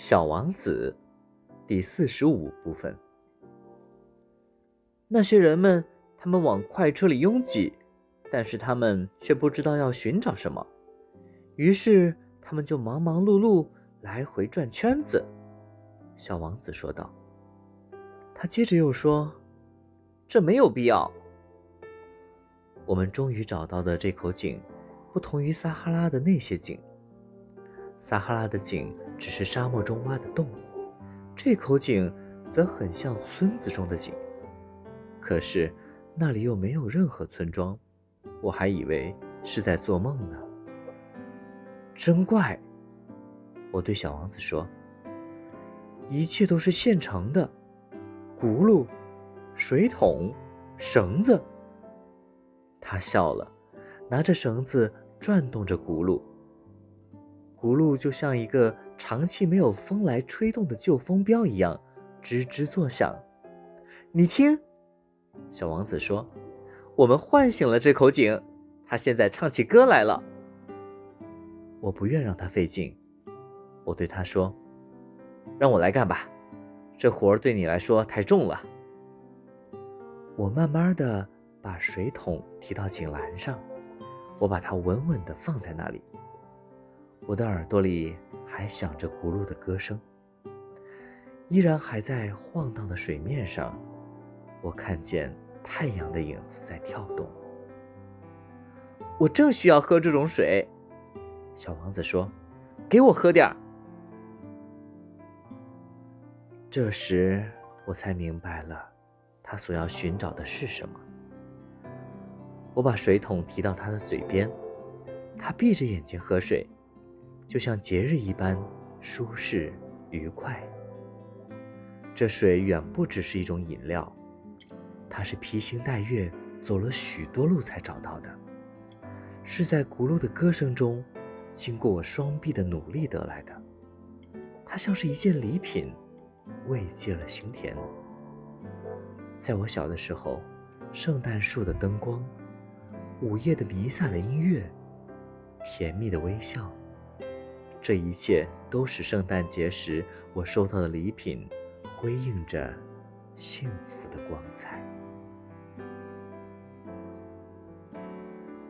小王子，第四十五部分。那些人们，他们往快车里拥挤，但是他们却不知道要寻找什么，于是他们就忙忙碌碌，来回转圈子。小王子说道。他接着又说：“这没有必要。我们终于找到的这口井，不同于撒哈拉的那些井。撒哈拉的井只是沙漠中挖的洞，这口井则很像村子中的井。可是那里又没有任何村庄，我还以为是在做梦呢。真怪！我对小王子说：“一切都是现成的。”轱辘、水桶、绳子。他笑了，拿着绳子转动着轱辘。轱辘就像一个长期没有风来吹动的旧风标一样，吱吱作响。你听，小王子说：“我们唤醒了这口井，它现在唱起歌来了。”我不愿让他费劲，我对他说：“让我来干吧。”这活儿对你来说太重了。我慢慢的把水桶提到井栏上，我把它稳稳的放在那里。我的耳朵里还响着轱辘的歌声，依然还在晃荡的水面上，我看见太阳的影子在跳动。我正需要喝这种水，小王子说：“给我喝点儿。”这时，我才明白了，他所要寻找的是什么。我把水桶提到他的嘴边，他闭着眼睛喝水，就像节日一般舒适愉快。这水远不只是一种饮料，它是披星戴月走了许多路才找到的，是在轱辘的歌声中，经过我双臂的努力得来的。它像是一件礼品。慰藉了心田。在我小的时候，圣诞树的灯光，午夜的弥撒的音乐，甜蜜的微笑，这一切都是圣诞节时我收到的礼品辉映着幸福的光彩。